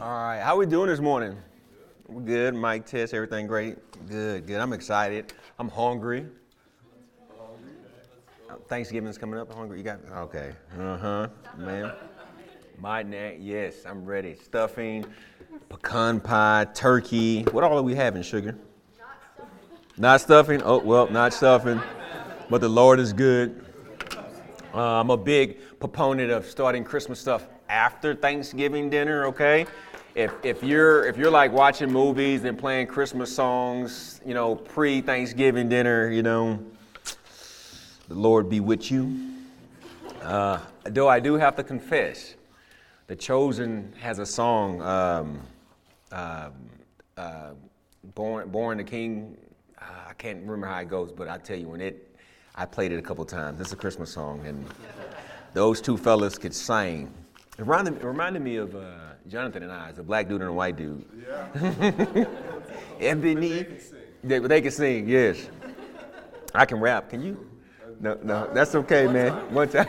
All right, how we doing this morning? Good. Mic test, everything great. Good, good. I'm excited. I'm hungry. Thanksgiving's coming up. Hungry? You got? Okay. Uh huh. Man. My neck. Yes, I'm ready. Stuffing, pecan pie, turkey. What all are we having? Sugar. Not stuffing. Oh well, not stuffing. But the Lord is good. Uh, I'm a big proponent of starting Christmas stuff after Thanksgiving dinner. Okay if, if you're if you're like watching movies and playing Christmas songs, you know, pre Thanksgiving dinner, you know, the Lord be with you. Uh, though I do have to confess, The Chosen has a song, um, uh, uh, "Born Born the King." Uh, I can't remember how it goes, but I tell you when it, I played it a couple times. It's a Christmas song, and those two fellas could sing. It reminded, it reminded me of. Uh, Jonathan and I, it's a black dude and a white dude. Yeah. Ebony. They can sing. They, they can sing, yes. I can rap. Can you? No, no, that's okay, man. One time.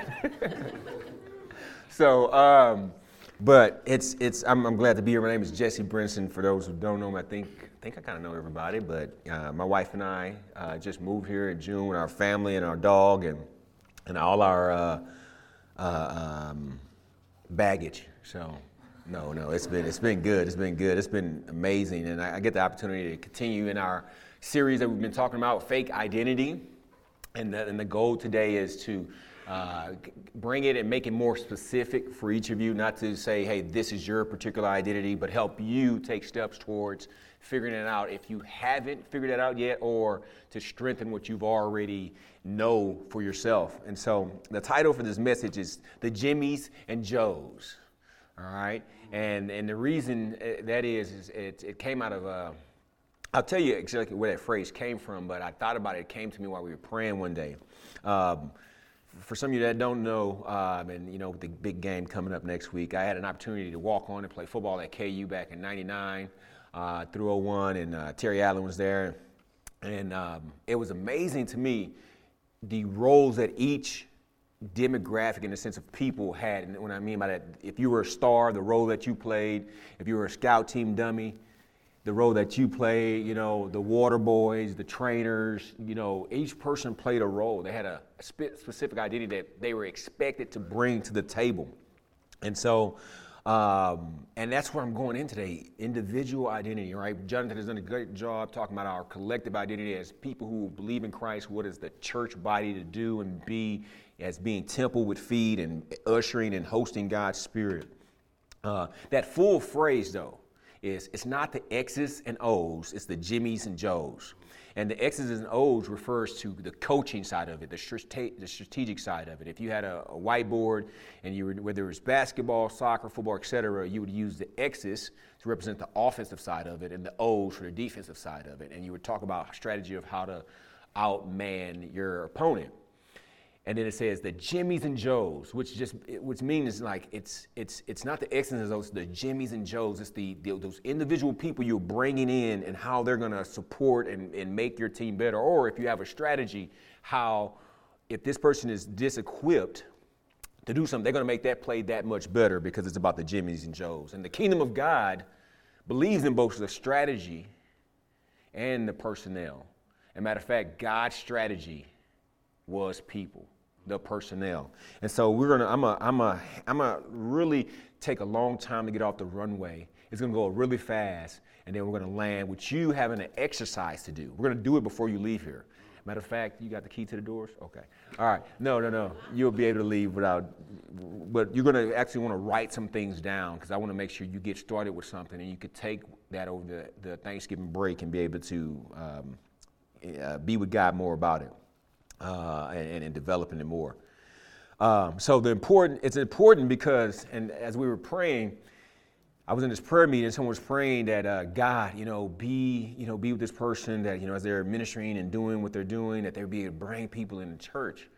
so, um, but it's it's. I'm, I'm, glad to be here. My name is Jesse Brinson. For those who don't know me, I think I think I kind of know everybody. But uh, my wife and I uh, just moved here in June with our family and our dog and and all our uh, uh um, baggage. So no, no, it's been it's been good. It's been good. It's been amazing, and I, I, get the opportunity to continue in our series that we've been talking about, fake identity, and the, and the goal today is to uh, bring it and make it more specific for each of you. Not to say, hey, this is your particular identity, but help you take steps towards figuring it out if you haven't figured it out yet, or to strengthen what you've already know for yourself. And so, the title for this message is the Jimmies and Joes. All right. And, and the reason uh, that is, is it, it came out of, uh, I'll tell you exactly where that phrase came from, but I thought about it. It came to me while we were praying one day. Um, for some of you that don't know, um, and you know, the big game coming up next week, I had an opportunity to walk on and play football at KU back in 99 uh, through 01, and uh, Terry Allen was there. And um, it was amazing to me the roles that each demographic in the sense of people had. And what I mean by that, if you were a star, the role that you played, if you were a scout team dummy, the role that you played, you know, the water boys, the trainers, you know, each person played a role. They had a specific identity that they were expected to bring to the table. And so, um, and that's where I'm going in today individual identity, right? Jonathan has done a great job talking about our collective identity as people who believe in Christ. What is the church body to do and be as being temple with feet and ushering and hosting God's Spirit. Uh, that full phrase, though, is it's not the X's and O's, it's the Jimmies and Joes. And the X's and O's refers to the coaching side of it, the, strate- the strategic side of it. If you had a, a whiteboard and you were, whether it was basketball, soccer, football, etc., you would use the X's to represent the offensive side of it and the O's for the defensive side of it. And you would talk about strategy of how to outman your opponent and then it says the Jimmies and Joes, which just which means like it's it's it's not the X's and O's, the Jimmies and Joes. It's the, the those individual people you're bringing in and how they're going to support and, and make your team better. Or if you have a strategy, how if this person is disequipped to do something, they're going to make that play that much better because it's about the Jimmies and Joes. And the kingdom of God believes in both the strategy and the personnel. As a matter of fact, God's strategy was people the personnel. And so we're gonna, I'm a, I'm a, I'm a really take a long time to get off the runway. It's gonna go really fast, and then we're gonna land with you having an exercise to do. We're gonna do it before you leave here. Matter of fact, you got the key to the doors? Okay. All right. No, no, no. You'll be able to leave without, but you're going to actually want to write some things down because I want to make sure you get started with something and you could take that over the, the Thanksgiving break and be able to um, uh, be with God more about it uh, and, and developing it more. Um, so the important, it's important because, and as we were praying, I was in this prayer meeting. Someone was praying that uh, God, you know, be, you know, be with this person that, you know, as they're ministering and doing what they're doing, that they'll be able to bring people in the church.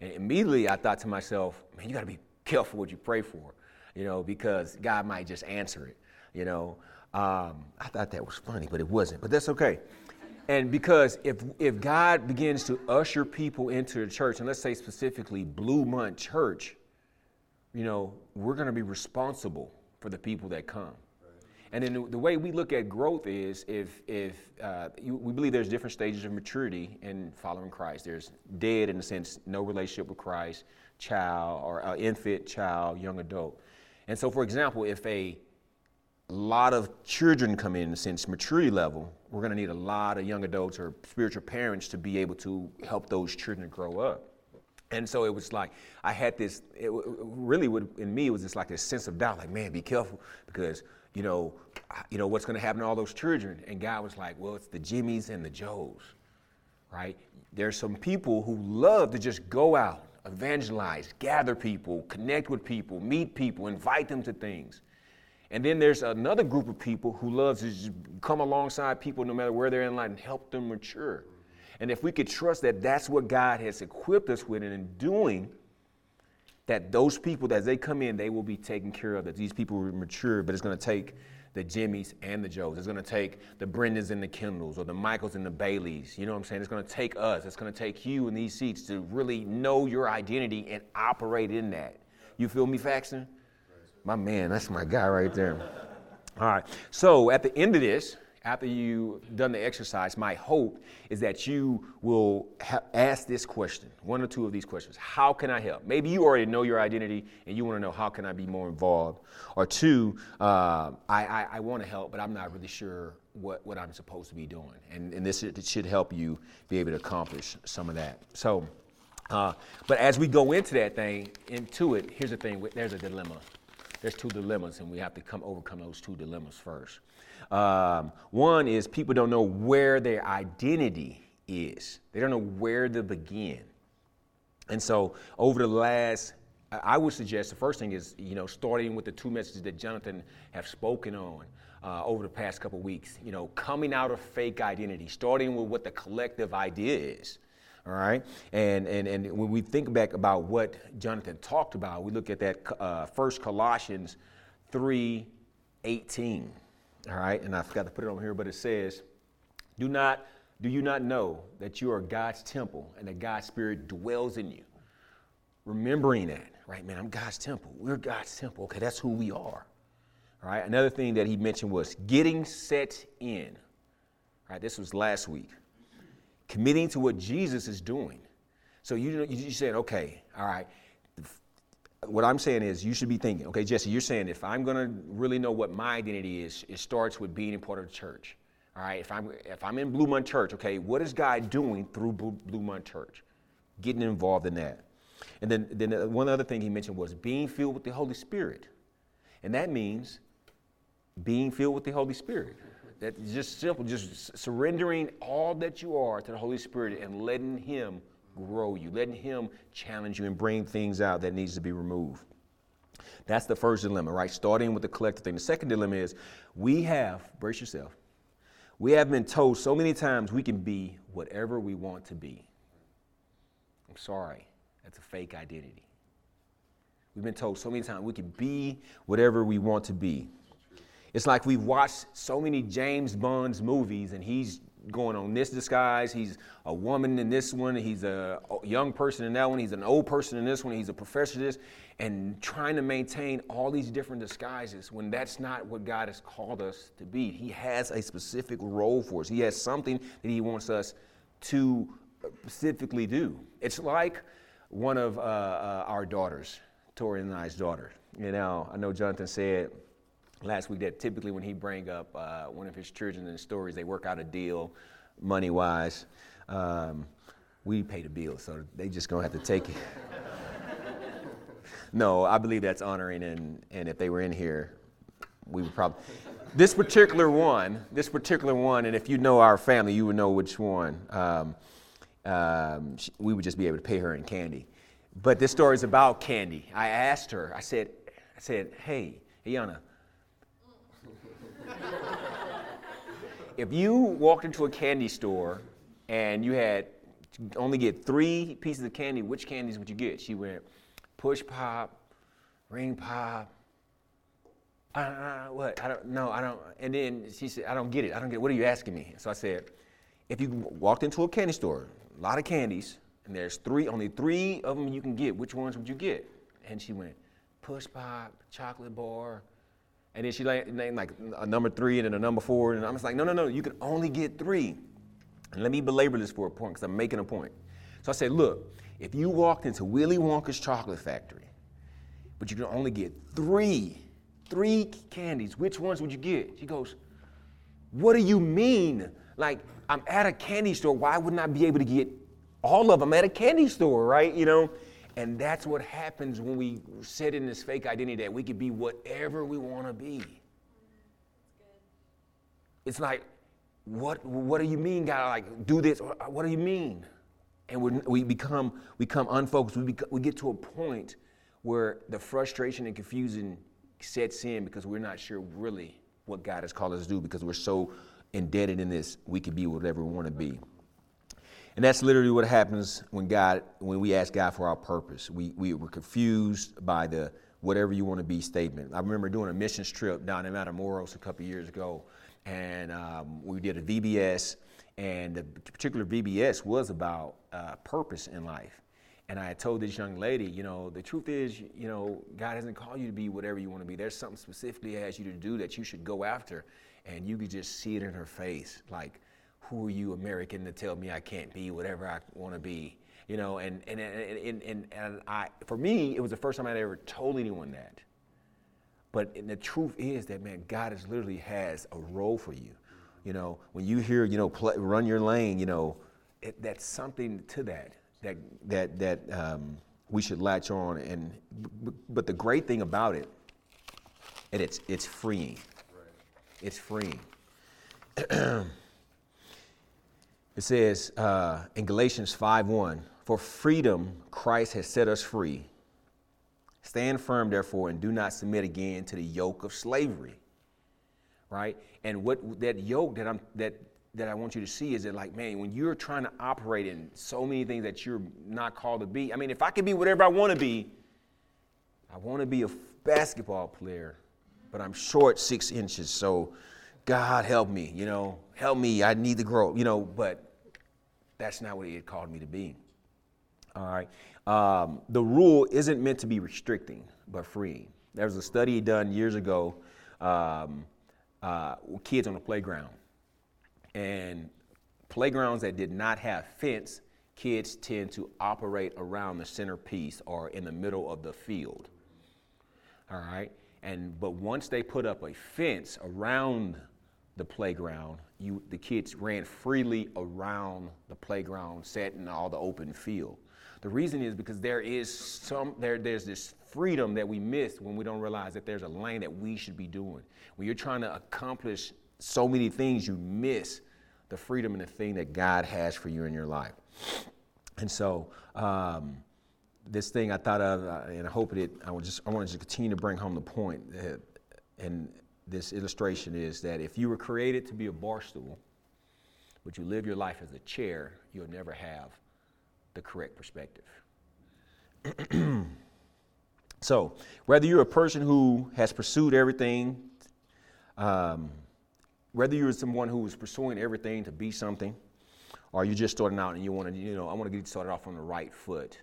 And immediately I thought to myself, man, you got to be careful what you pray for, you know, because God might just answer it, you know. Um, I thought that was funny, but it wasn't. But that's okay. And because if, if God begins to usher people into the church, and let's say specifically Blue Month Church, you know, we're going to be responsible for the people that come. And then the, the way we look at growth is if, if uh, you, we believe there's different stages of maturity in following Christ. There's dead in the sense, no relationship with Christ, child, or uh, infant, child, young adult. And so, for example, if a lot of children come in, sense maturity level, we're going to need a lot of young adults or spiritual parents to be able to help those children grow up. And so it was like I had this. It really, would, in me, it was just like this sense of doubt. Like, man, be careful because you know, you know what's going to happen to all those children. And God was like, well, it's the Jimmys and the Joes, right? There's some people who love to just go out, evangelize, gather people, connect with people, meet people, invite them to things. And then there's another group of people who loves to just come alongside people no matter where they're in life and help them mature. And if we could trust that that's what God has equipped us with and in doing, that those people, as they come in, they will be taken care of, that these people will mature, but it's going to take the Jimmys and the Joes. It's going to take the Brendans and the Kendalls or the Michaels and the Baileys. You know what I'm saying? It's going to take us. It's going to take you in these seats to really know your identity and operate in that. You feel me, Faxon? My man, that's my guy right there. All right. So at the end of this, after you've done the exercise, my hope is that you will ha- ask this question, one or two of these questions. How can I help? Maybe you already know your identity and you want to know how can I be more involved. Or two, uh, I, I, I want to help, but I'm not really sure what, what I'm supposed to be doing. And, and this should help you be able to accomplish some of that. So, uh, but as we go into that thing, into it, here's the thing there's a dilemma there's two dilemmas, and we have to come overcome those two dilemmas first. Um, one is people don't know where their identity is. They don't know where to begin. And so over the last, I would suggest the first thing is, you know, starting with the two messages that Jonathan have spoken on uh, over the past couple weeks, you know, coming out of fake identity, starting with what the collective idea is all right? And, and, and when we think back about what Jonathan talked about, we look at that uh, First Colossians 3 18, all right? And I forgot to put it on here, but it says, Do not do you not know that you are God's temple and that God's Spirit dwells in you? Remembering that, right, man, I'm God's temple. We're God's temple. Okay, that's who we are. All right, another thing that he mentioned was getting set in. All right, this was last week committing to what Jesus is doing. So you, you saying, okay, all right. What I'm saying is, you should be thinking, okay, Jesse, you're saying if I'm going to really know what my identity is, it starts with being a part of the church. All right, if I'm if I'm in Blue Moon Church, okay, what is God doing through Blue Moon Church? Getting involved in that. And then, then one other thing he mentioned was being filled with the Holy Spirit. And that means being filled with the Holy Spirit. That's just simple, just surrendering all that you are to the Holy Spirit and letting Him grow you, letting Him challenge you and bring things out that needs to be removed. That's the first dilemma, right? Starting with the collective thing. The second dilemma is we have, brace yourself, we have been told so many times we can be whatever we want to be. I'm sorry, that's a fake identity. We've been told so many times we can be whatever we want to be. It's like we've watched so many James Bond's movies and he's going on this disguise. He's a woman in this one. He's a young person in that one. He's an old person in this one. He's a professor in this. And trying to maintain all these different disguises when that's not what God has called us to be. He has a specific role for us, He has something that He wants us to specifically do. It's like one of uh, uh, our daughters, Tori and I's daughter. You know, I know Jonathan said, last week that typically when he bring up uh, one of his children in the stories, they work out a deal money wise. Um, we pay the bill, so they just gonna have to take it. no, I believe that's honoring, and, and if they were in here, we would probably. This particular one, this particular one, and if you know our family, you would know which one. Um, um, we would just be able to pay her in candy. But this story is about candy. I asked her, I said, I said, hey, Ayana, if you walked into a candy store and you had only get three pieces of candy, which candies would you get? She went, push pop, ring pop. Uh, what? I don't know. I don't. And then she said, I don't get it. I don't get it. What are you asking me? So I said, if you walked into a candy store, a lot of candies, and there's three, only three of them you can get, which ones would you get? And she went, push pop, chocolate bar, And then she named like a number three and then a number four. And I'm just like, no, no, no, you can only get three. And let me belabor this for a point because I'm making a point. So I said, look, if you walked into Willy Wonka's chocolate factory, but you can only get three, three candies, which ones would you get? She goes, what do you mean? Like, I'm at a candy store. Why wouldn't I be able to get all of them at a candy store, right? You know? And that's what happens when we sit in this fake identity that we could be whatever we want to be. It's like, what, what do you mean, God? Like, do this. What do you mean? And we become, we become unfocused. We, we get to a point where the frustration and confusion sets in because we're not sure really what God has called us to do because we're so indebted in this, we can be whatever we want to be. And that's literally what happens when God, when we ask God for our purpose. We, we were confused by the whatever you want to be statement. I remember doing a missions trip down in Matamoros a couple years ago, and um, we did a VBS, and the particular VBS was about uh, purpose in life. And I told this young lady, you know, the truth is, you know, God hasn't called you to be whatever you want to be. There's something specifically He has you to do that you should go after. And you could just see it in her face, like, who are you, American, to tell me I can't be whatever I want to be? You know, and, and, and, and, and, I, for me, it was the first time I'd ever told anyone that. But the truth is that, man, God has literally has a role for you. You know, when you hear, you know, play, run your lane, you know, it, that's something to that, that, that, that um, we should latch on. And, but the great thing about it, and it's, it's freeing. Right. It's freeing. It says uh, in Galatians 5:1, "For freedom Christ has set us free. Stand firm, therefore, and do not submit again to the yoke of slavery." Right? And what that yoke that I'm that that I want you to see is that like, man, when you're trying to operate in so many things that you're not called to be. I mean, if I could be whatever I want to be, I want to be a basketball player, but I'm short six inches, so God help me, you know, help me. I need to grow, you know, but that's not what he had called me to be. All right. Um, the rule isn't meant to be restricting, but freeing. There was a study done years ago, um, uh, with kids on the playground. And playgrounds that did not have fence, kids tend to operate around the centerpiece or in the middle of the field. All right. And but once they put up a fence around the playground, you, the kids ran freely around the playground set in all the open field. The reason is because there is some there, there's this freedom that we miss when we don't realize that there's a lane that we should be doing. When you're trying to accomplish so many things, you miss the freedom and the thing that God has for you in your life. And so, um, this thing I thought of, uh, and I hope it. I just I wanted to continue to bring home the point that, and this illustration is that if you were created to be a bar stool, but you live your life as a chair, you'll never have the correct perspective. so, whether you're a person who has pursued everything, um, whether you're someone who is pursuing everything to be something, or you're just starting out and you want to, you know, I want to get you started off on the right foot.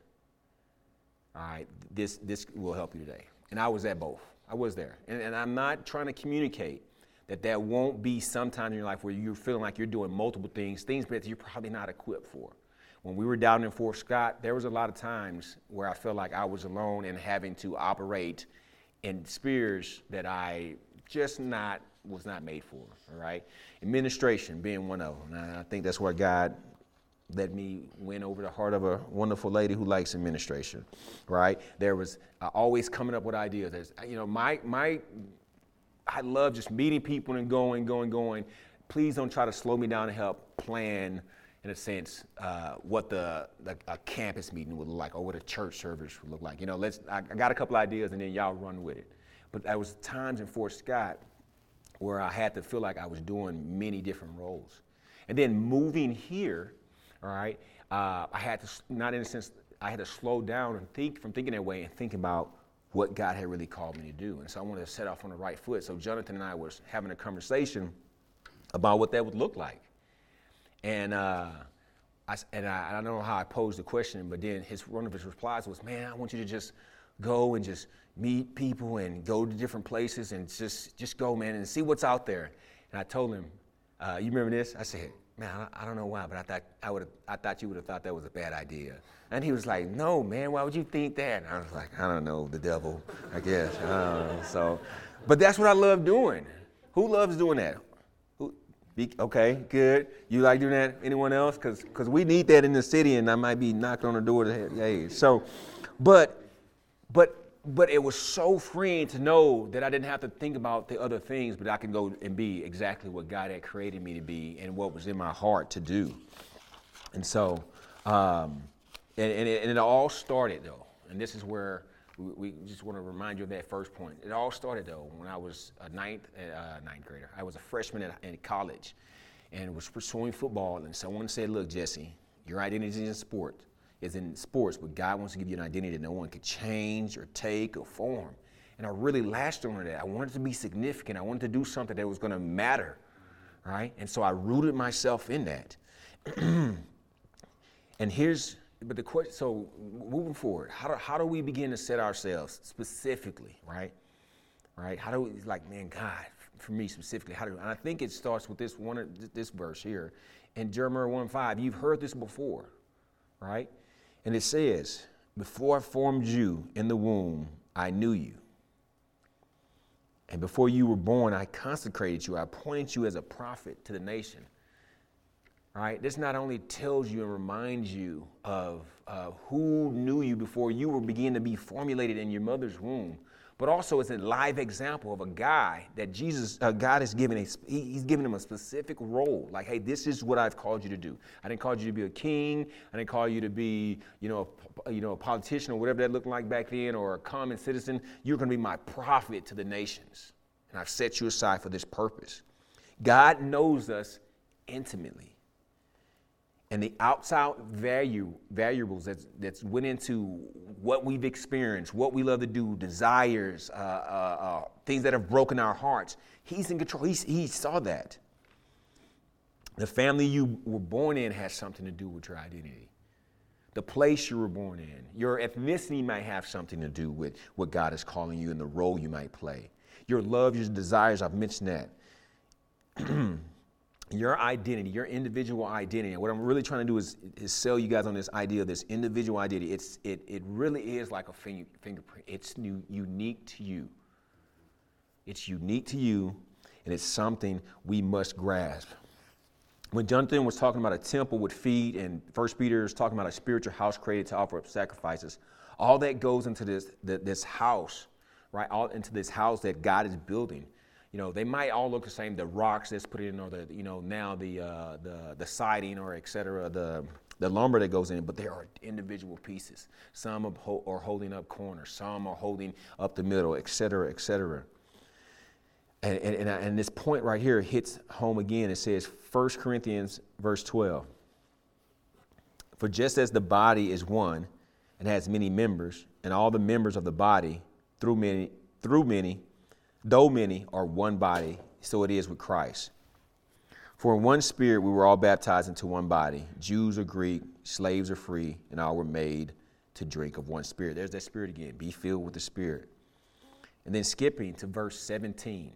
All right, this this will help you today. And I was at both. I was there. And, and I'm not trying to communicate that there won't be some time in your life where you're feeling like you're doing multiple things, things that you're probably not equipped for. When we were down in Fort Scott, there was a lot of times where I felt like I was alone and having to operate in spheres that I just not was not made for. All right, administration being one of them. And I think that's where God let me win over the heart of a wonderful lady who likes administration, right? There was uh, always coming up with ideas. There's, you know, my, my, I love just meeting people and going, going, going. Please don't try to slow me down and help plan, in a sense, uh, what the, the a campus meeting would look like or what a church service would look like. You know, let's, I, I got a couple ideas and then y'all run with it. But there was times in Fort Scott where I had to feel like I was doing many different roles. And then moving here, all right? Uh, I had to, not in a sense, I had to slow down and think from thinking that way and think about what God had really called me to do. And so I wanted to set off on the right foot. So Jonathan and I was having a conversation about what that would look like. And, uh, I, and I, I, don't know how I posed the question, but then his, one of his replies was, man, I want you to just go and just meet people and go to different places and just just go, man, and see what's out there. And I told him, uh, you remember this? I said, man, I, don't know why, but I thought I would I thought you would have thought that was a bad idea. And he was like, no, man, why would you think that? And I was like, I don't know, the devil, I guess. I so, but that's what I love doing. Who loves doing that? Who, be, okay, good. You like doing that? Anyone else? Because we need that in the city, and I might be knocking on the door to hey. So, but, but but it was so freeing to know that I didn't have to think about the other things, but I could go and be exactly what God had created me to be and what was in my heart to do. And so, um, and, and, it, and, it, all started though, and this is where we, we, just want to remind you of that first point. It all started though when I was a ninth, uh, ninth grader. I was a freshman at, in college and was pursuing football, and someone said, "Look, Jesse, your identity is in sport." Is in sports, but God wants to give you an identity that no one could change or take or form. And I really latched on to that. I wanted to be significant. I wanted to do something that was going to matter, right? And so I rooted myself in that. and here's, but the question, so moving forward, how do, how do we begin to set ourselves specifically, right? Right? How do we, like, man, God, for me specifically, how do, and I think it starts with this one, this verse here in Jeremiah 1 5. You've heard this before, right? And it says, Before I formed you in the womb, I knew you. And before you were born, I consecrated you. I appointed you as a prophet to the nation. Right? This not only tells you and reminds you of uh, who knew you before you were beginning to be formulated in your mother's womb, but also it's a live example of a guy that Jesus, uh, God has given a, he, he's given him a specific role. Like, hey, this is what I've called you to do. I didn't call you to be a king. I didn't call you to be, you know, a, you know, a politician or whatever that looked like back then, or a common citizen. You're going to be my prophet to the nations, and I've set you aside for this purpose. God knows us intimately and the outside value variables that's, that's went into what we've experienced, what we love to do, desires, uh, uh, uh, things that have broken our hearts. He's in control. He's, he saw that. The family you were born in has something to do with your identity. The place you were born in, your ethnicity might have something to do with what God is calling you and the role you might play. Your love, your desires, I've mentioned that. your identity, your individual identity. And what I'm really trying to do is, is sell you guys on this idea of this individual identity. It's, it, it really is like a finger, fingerprint. It's new, unique to you. It's unique to you, and it's something we must grasp. When Jonathan was talking about a temple with feet, and First Peter is talking about a spiritual house created to offer up sacrifices, all that goes into this, this house, right? All into this house that God is building you know, they might all look the same. The rocks that's put in, or the, you know, now the uh, the the siding, or et cetera, the the lumber that goes in, but there are individual pieces. Some are, holding up corners, some are holding up the middle, et cetera, et cetera. And, and, and, this point right here hits home again. It says 1 Corinthians verse 12. For just as the body is one and has many members, and all the members of the body through many, through many Though many are one body, so it is with Christ. For in one spirit we were all baptized into one body Jews or Greek, slaves or free, and all were made to drink of one spirit. There's that spirit again. Be filled with the spirit. And then skipping to verse 17.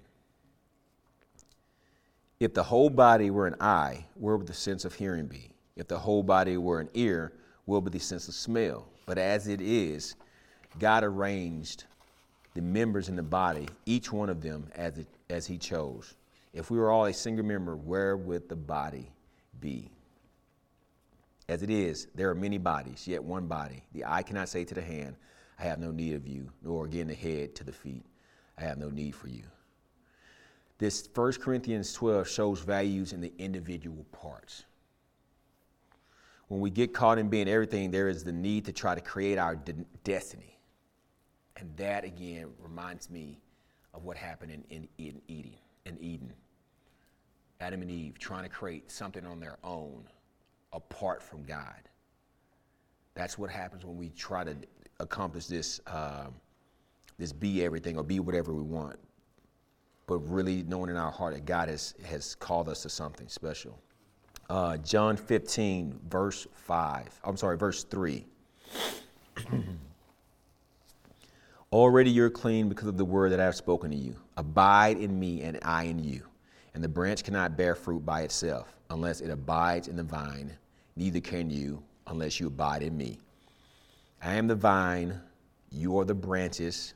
If the whole body were an eye, where would the sense of hearing be? If the whole body were an ear, where would the sense of smell? But as it is, God arranged the members in the body, each one of them as, it, as he chose. If we were all a single member, where would the body be? As it is, there are many bodies, yet one body. The eye cannot say to the hand, I have no need of you, nor again the head to the feet, I have no need for you. This 1 Corinthians 12 shows values in the individual parts. When we get caught in being everything, there is the need to try to create our de- destiny. And that again reminds me of what happened in, in, in Eden, in Eden. Adam and Eve trying to create something on their own apart from God. That's what happens when we try to accomplish this, uh, this be everything or be whatever we want. But really knowing in our heart that God has, has called us to something special. Uh, John 15, verse 5. I'm sorry, verse 3. Already you're clean because of the word that I have spoken to you. Abide in me, and I in you. And the branch cannot bear fruit by itself unless it abides in the vine, neither can you unless you abide in me. I am the vine, you are the branches.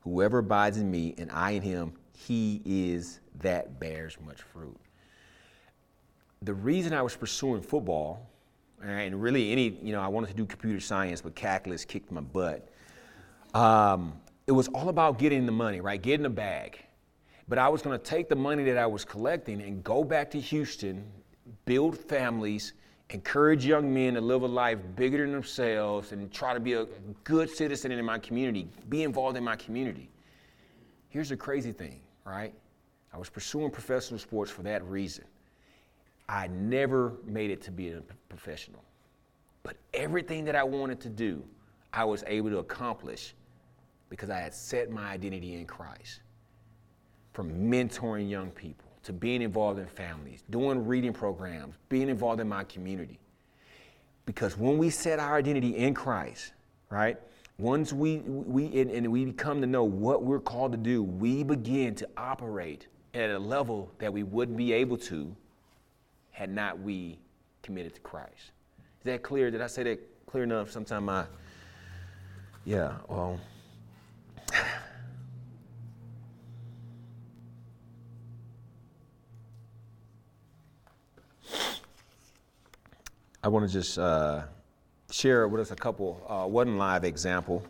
Whoever abides in me and I in him, he is that bears much fruit. The reason I was pursuing football, and really any, you know, I wanted to do computer science, but calculus kicked my butt. Um, it was all about getting the money, right? Getting the bag. But I was going to take the money that I was collecting and go back to Houston, build families, encourage young men to live a life bigger than themselves and try to be a good citizen in my community, be involved in my community. Here's the crazy thing, right? I was pursuing professional sports for that reason. I never made it to be a professional. But everything that I wanted to do, I was able to accomplish because I had set my identity in Christ. From mentoring young people to being involved in families, doing reading programs, being involved in my community. Because when we set our identity in Christ, right? Once we, we and we come to know what we're called to do, we begin to operate at a level that we wouldn't be able to had not we committed to Christ. Is that clear? Did I say that clear enough? Sometime I, yeah, well. I want to just uh, share with us a couple, uh, one live example.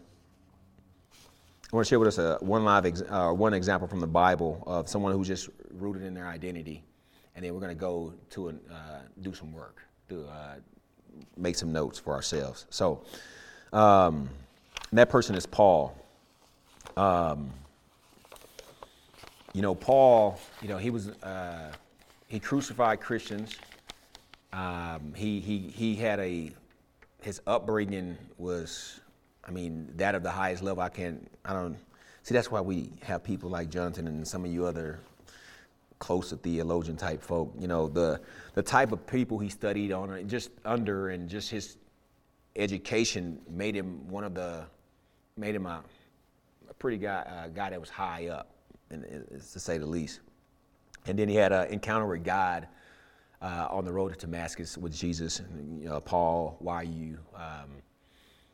I want to share with us a, one live, ex- uh, one example from the Bible of someone who's just rooted in their identity, and then we're going to go to an, uh, do some work, to uh, make some notes for ourselves. So, um, that person is Paul. Um, you know, Paul. You know, he was uh, he crucified Christians. Um, he, he, he had a, his upbringing was, I mean, that of the highest level. I can't, I don't, see, that's why we have people like Jonathan and some of you other close to theologian type folk. You know, the, the type of people he studied on, just under, and just his education made him one of the, made him a, a pretty guy, uh, guy that was high up, and, to say the least. And then he had an encounter with God uh, on the road to Damascus with Jesus. You know, Paul, why you, um,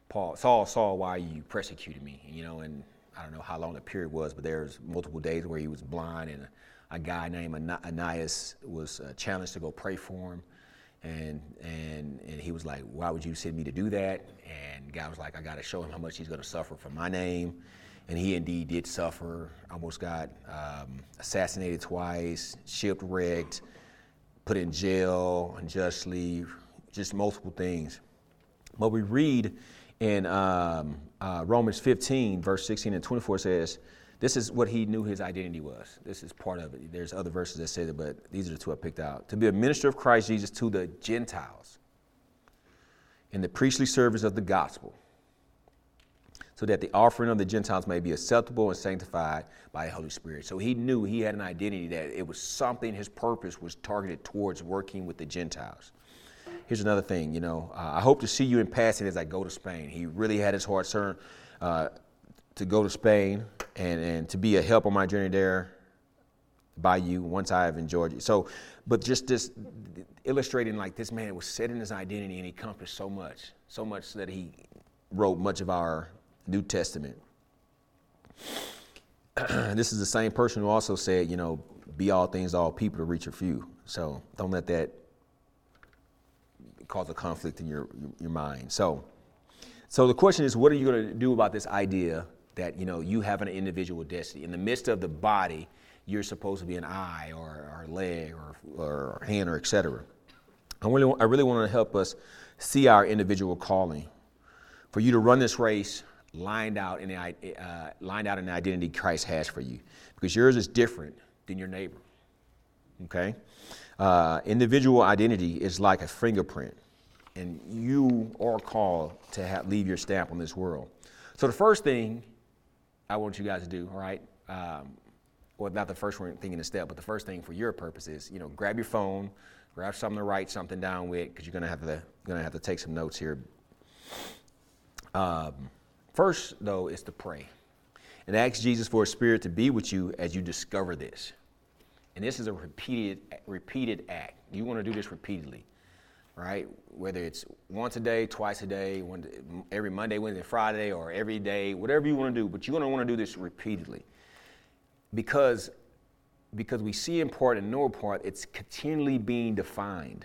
Paul, Saul, Saul, why you persecuted me? You know, and I don't know how long the period was, but there's multiple days where he was blind, and a, a guy named Ananias was uh, challenged to go pray for him. And, and, and he was like, Why would you send me to do that? And God was like, I got to show him how much he's going to suffer for my name. And he indeed did suffer, almost got um, assassinated twice, shipwrecked, put in jail, unjustly, just multiple things. But we read in um, uh, Romans 15, verse 16 and 24 says, this is what he knew his identity was. This is part of it. There's other verses that say that, but these are the two I picked out. To be a minister of Christ Jesus to the Gentiles in the priestly service of the gospel so that the offering of the Gentiles may be acceptable and sanctified by the Holy Spirit. So he knew he had an identity that it was something, his purpose was targeted towards working with the Gentiles. Here's another thing, you know, uh, I hope to see you in passing as I go to Spain. He really had his heart turned uh, to go to Spain and, and to be a help on my journey there by you once I have enjoyed you. So, but just this illustrating like this man was setting his identity and he accomplished so much, so much that he wrote much of our New Testament. this is the same person who also said, you know, be all things all people to reach a few. So don't let that cause a conflict in your your mind. So, so the question is, what are you going to do about this idea that you know you have an individual destiny in the midst of the body? You're supposed to be an eye or, or leg or, or hand or etc. I really, I really want to help us see our individual calling. For you to run this race lined out in the, uh, lined out in the identity Christ has for you, because yours is different than your neighbor. Okay, uh, individual identity is like a fingerprint, and you are called to have, leave your stamp on this world. So the first thing I want you guys to do, all right, um, well, not the first one thing in the step, but the first thing for your purpose is, you know, grab your phone, grab something to write something down with, because you're gonna have to gonna have to take some notes here. Um, First, though, is to pray. and ask Jesus for a spirit to be with you as you discover this. And this is a repeated, repeated act. You want to do this repeatedly, right? Whether it's once a day, twice a day, one, every Monday, Wednesday, Friday, or every day, whatever you want to do. But you're going to want to do this repeatedly, because because we see in part and know in part, it's continually being defined,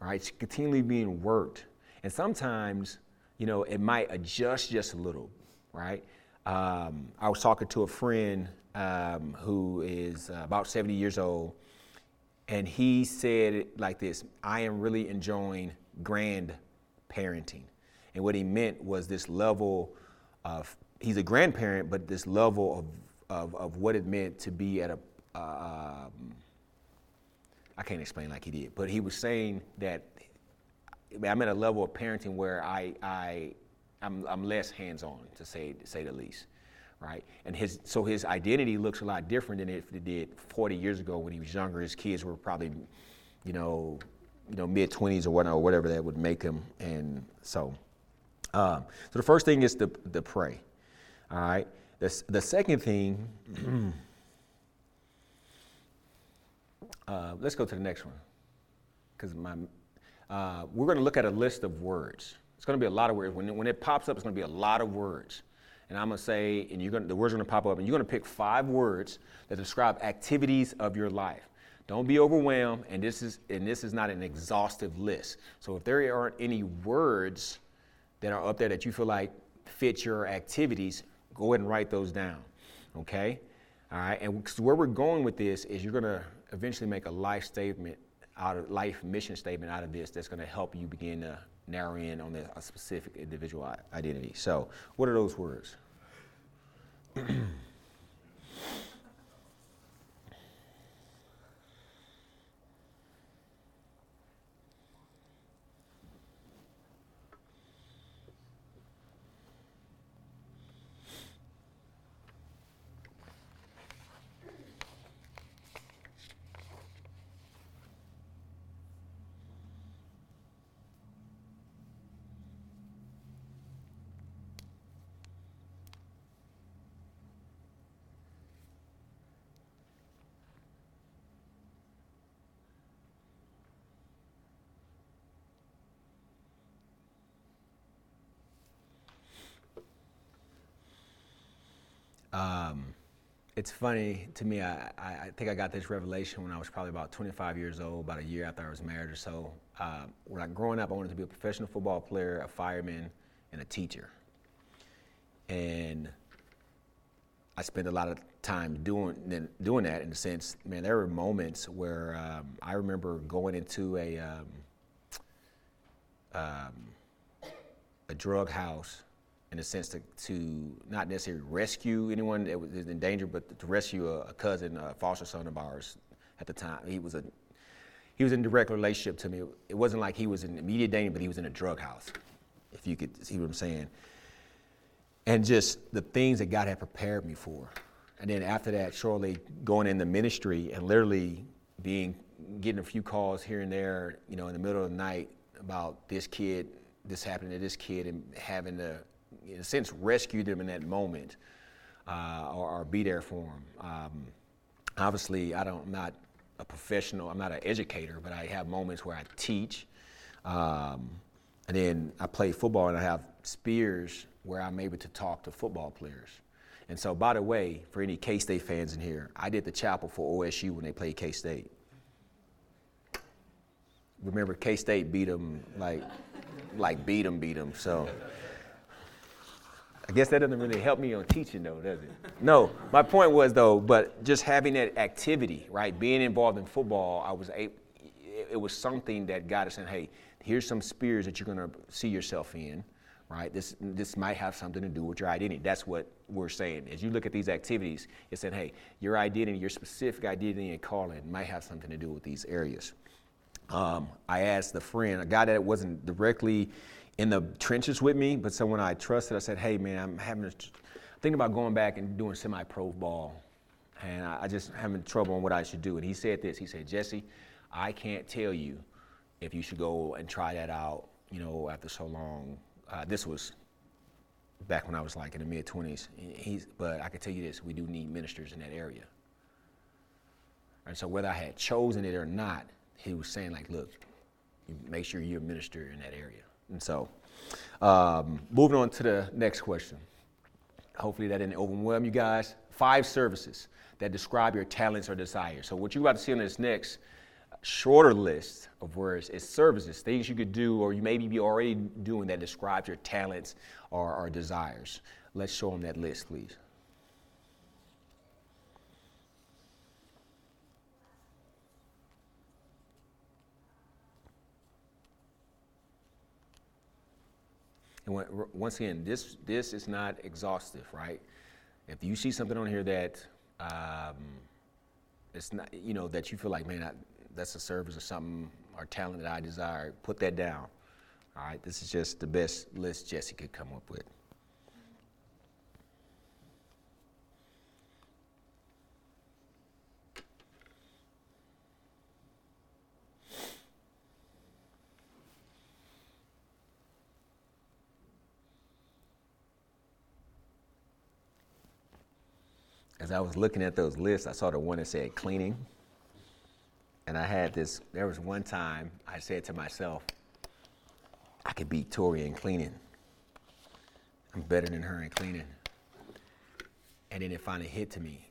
right? It's continually being worked, and sometimes, you know, it might adjust just a little, right? Um, I was talking to a friend um, who is about 70 years old, and he said it like this I am really enjoying grandparenting. And what he meant was this level of, he's a grandparent, but this level of, of, of what it meant to be at a, uh, um, I can't explain like he did, but he was saying that I'm at a level of parenting where I, I, I'm, I'm less hands-on, to say, to say the least right? And his so his identity looks a lot different than it did 40 years ago when he was younger. His kids were probably, you know, you know, mid 20s or whatnot, or whatever that would make him. And so, um, so the first thing is to, to pray. All right. The, the second thing, uh, let's go to the next one, because my uh, we're going to look at a list of words. It's going to be a lot of words. When, when it pops up, it's going to be a lot of words and I'm going to say, and you're going the words are going to pop up, and you're going to pick five words that describe activities of your life. Don't be overwhelmed, and this is and this is not an exhaustive list. So if there aren't any words that are up there that you feel like fit your activities, go ahead and write those down. Okay? All right. And where we're going with this is you're going to eventually make a life statement out of life mission statement out of this that's going to help you begin to narrow in on a specific individual identity. So, what are those words? Um, it's funny to me. I, I, think I got this revelation when I was probably about 25 years old, about a year after I was married or so. Uh, when I growing up, I wanted to be a professional football player, a fireman, and a teacher. And I spent a lot of time doing doing that in the sense, man, there were moments where um, I remember going into a um, um, a drug house in a sense to, to not necessarily rescue anyone that was in danger, but to rescue a, a cousin, a foster son of ours at the time. He was a he was in direct relationship to me. It wasn't like he was in immediate danger, but he was in a drug house, if you could see what I'm saying. And just the things that God had prepared me for. And then after that, shortly going in the ministry and literally being getting a few calls here and there, you know, in the middle of the night about this kid, this happening to this kid, and having to in a sense, rescue them in that moment uh, or, or, be there for them. Um, obviously, I don't, I'm not a professional, I'm not an educator, but I have moments where I teach. Um, and then I play football and I have spears where I'm able to talk to football players. And so, by the way, for any K State fans in here, I did the chapel for OSU when they played K State. Remember, K State beat them like, like beat them, beat them. So, I guess that doesn't really help me on teaching, though, does it? No, my point was though, but just having that activity, right? Being involved in football, I was able, it was something that God is saying, hey, here's some spheres that you're going to see yourself in, right? This this might have something to do with your identity. That's what we're saying. As you look at these activities, it's saying, hey, your identity, your specific identity and calling might have something to do with these areas. Um, I asked a friend, a guy that wasn't directly in the trenches with me, but someone I trusted. I said, "Hey, man, I'm having a, thinking about going back and doing semi-pro ball, and I, I just having trouble on what I should do." And he said this. He said, "Jesse, I can't tell you if you should go and try that out. You know, after so long. Uh, this was back when I was like in the mid 20s. He's, but I can tell you this: we do need ministers in that area. And so whether I had chosen it or not, he was saying like, look, make sure you're a minister in that area. And so, um, moving on to the next question. Hopefully that didn't overwhelm you guys. Five services that describe your talents or desires. So what you're about to see on this next shorter list of words is services, things you could do or you maybe be already doing that describes your talents or, or desires. Let's show them that list, please. Once again, this, this is not exhaustive, right? If you see something on here that um, it's not, you know, that you feel like, man, I, that's a service or something or talent that I desire, put that down. All right, this is just the best list Jesse could come up with. I was looking at those lists, I saw the one that said cleaning. And I had this, there was one time I said to myself, I could beat Tori in cleaning. I'm better than her in cleaning. And then it finally hit to me.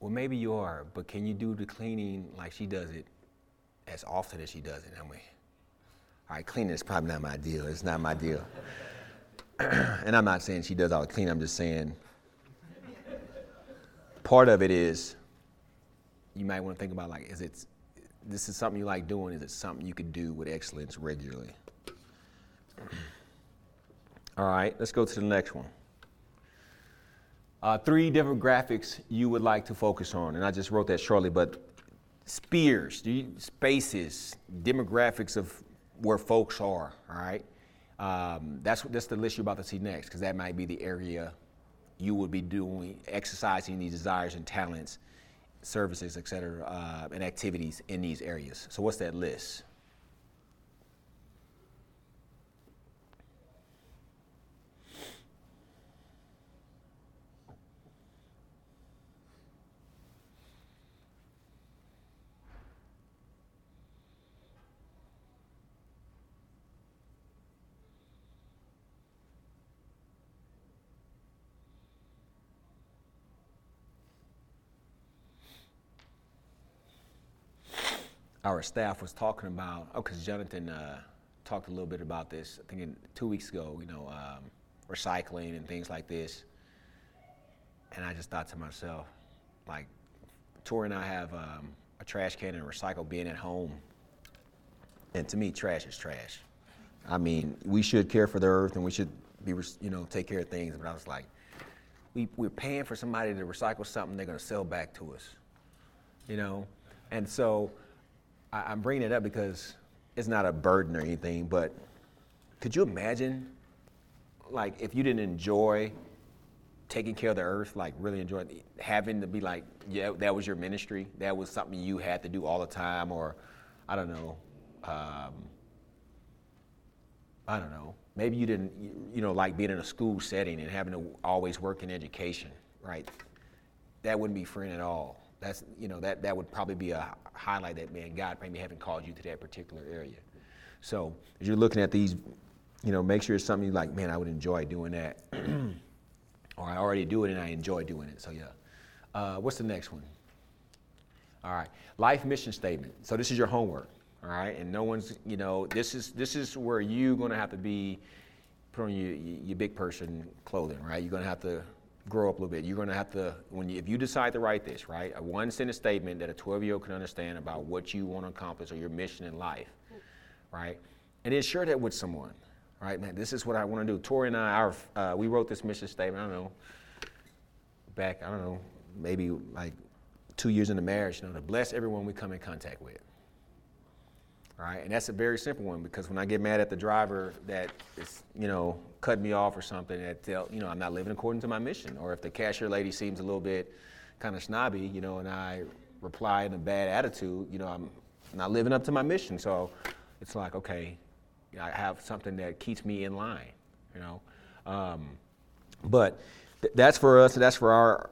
Well, maybe you are, but can you do the cleaning like she does it as often as she does it? I mean, all right, cleaning is probably not my deal. It's not my deal. and I'm not saying she does all the cleaning. I'm just saying part of it is you might want to think about like, is it this is something you like doing? Is it something you could do with excellence regularly? All right, let's go to the next one. Uh, three demographics you would like to focus on, and I just wrote that shortly, but spheres, spaces, demographics of where folks are. All right, um, that's that's the list you're about to see next, because that might be the area you would be doing, exercising these desires and talents, services, et cetera, uh, and activities in these areas. So, what's that list? Our staff was talking about, oh, because Jonathan uh, talked a little bit about this, I think in, two weeks ago, you know, um, recycling and things like this. And I just thought to myself, like, Tori and I have um, a trash can and a recycle bin at home. And to me, trash is trash. I mean, we should care for the earth and we should be, you know, take care of things. But I was like, we, we're paying for somebody to recycle something they're going to sell back to us, you know? And so I, am bringing it up because it's not a burden or anything, but could you imagine, like, if you didn't enjoy taking care of the earth, like, really enjoy having to be like, yeah, that was your ministry, that was something you had to do all the time, or I don't know, um, I don't know. Maybe you didn't, you know, like being in a school setting and having to always work in education, right? That wouldn't be friend at all that's you know that that would probably be a highlight that man God maybe haven't called you to that particular area. So as you're looking at these, you know, make sure it's something you like. Man, I would enjoy doing that, or I already do it and I enjoy doing it. So yeah. Uh, what's the next one? All right, life mission statement. So this is your homework. All right, and no one's you know this is this is where you're gonna have to be put on your your big person clothing. Right, you're gonna have to grow up a little bit. You're going to have to, when you, if you decide to write this, right, a one sentence statement that a 12 year old can understand about what you want to accomplish or your mission in life, right, and then share that with someone, right, man, this is what I want to do. Tori and I, our, uh, we wrote this mission statement, I don't know, back, I don't know, maybe like two years into marriage, you know, to bless everyone we come in contact with. Right, and that's a very simple one because when I get mad at the driver that is, you know, cut me off or something that tell you know I'm not living according to my mission. Or if the cashier lady seems a little bit kind of snobby, you know, and I reply in a bad attitude, you know, I'm not living up to my mission. So it's like, okay, I have something that keeps me in line, you know. Um, But th- that's for us. That's for our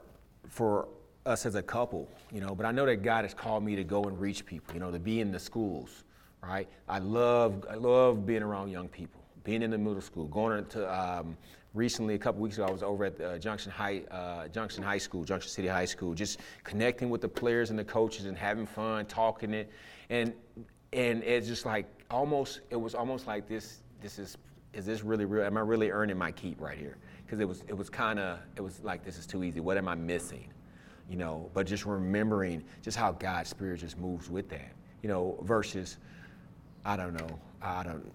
for us as a couple, you know. But I know that God has called me to go and reach people, you know, to be in the schools, right? I love I love being around young people, being in the middle school, going to um, recently a couple weeks ago I was over at uh, Junction High uh, Junction High School, Junction City High School, just connecting with the players and the coaches and having fun, talking it, and and it's just like almost it was almost like this this is is this really real? Am I really earning my keep right here? Because it was it was kind of it was like this is too easy. What am I missing? You know, but just remembering just how God's spirit just moves with that. You know, versus I don't know, I don't.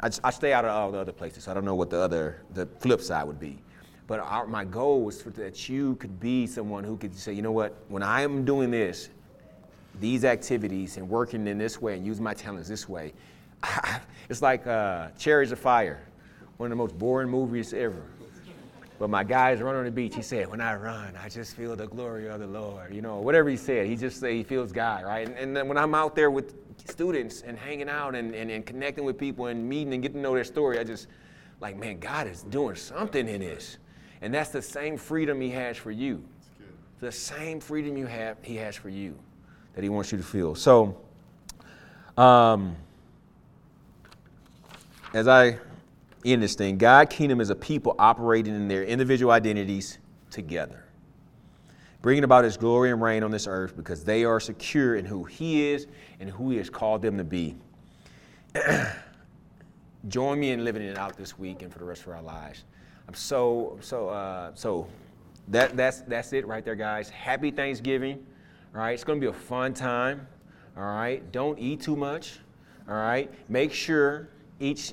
I, I stay out of all the other places. So I don't know what the other the flip side would be. But our, my goal was for, that you could be someone who could say, you know what, when I am doing this, these activities and working in this way and using my talents this way, it's like uh, of Fire, one of the most boring movies ever. But my guys run on the beach. He said, "When I run, I just feel the glory of the Lord." You know, whatever he said, he just say he feels God, right? And, and then when I'm out there with students and hanging out and, and, and connecting with people and meeting and getting to know their story, I just like, man, God is doing something in this, and that's the same freedom He has for you. The same freedom you have, He has for you, that He wants you to feel. So, um, as I end this thing. God kingdom is a people operating in their individual identities together, bringing about his glory and reign on this earth because they are secure in who he is and who he has called them to be. Join me in living it out this week and for the rest of our lives. I'm so, so, uh, so that, that's, that's it right there, guys. Happy Thanksgiving. All right, it's going to be a fun time. All right, don't eat too much. All right, make sure each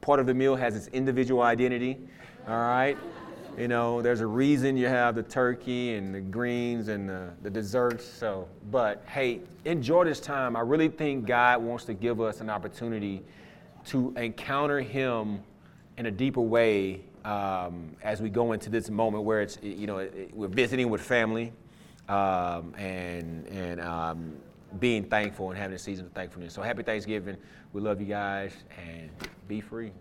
part of the meal has its individual identity. All right? You know, there's a reason you have the turkey and the greens and the, the desserts. So, but hey, enjoy this time. I really think God wants to give us an opportunity to encounter Him in a deeper way um, as we go into this moment where it's, you know, we're visiting with family um, and, and um, being thankful and having a season of thankfulness. So happy Thanksgiving. We love you guys and be free.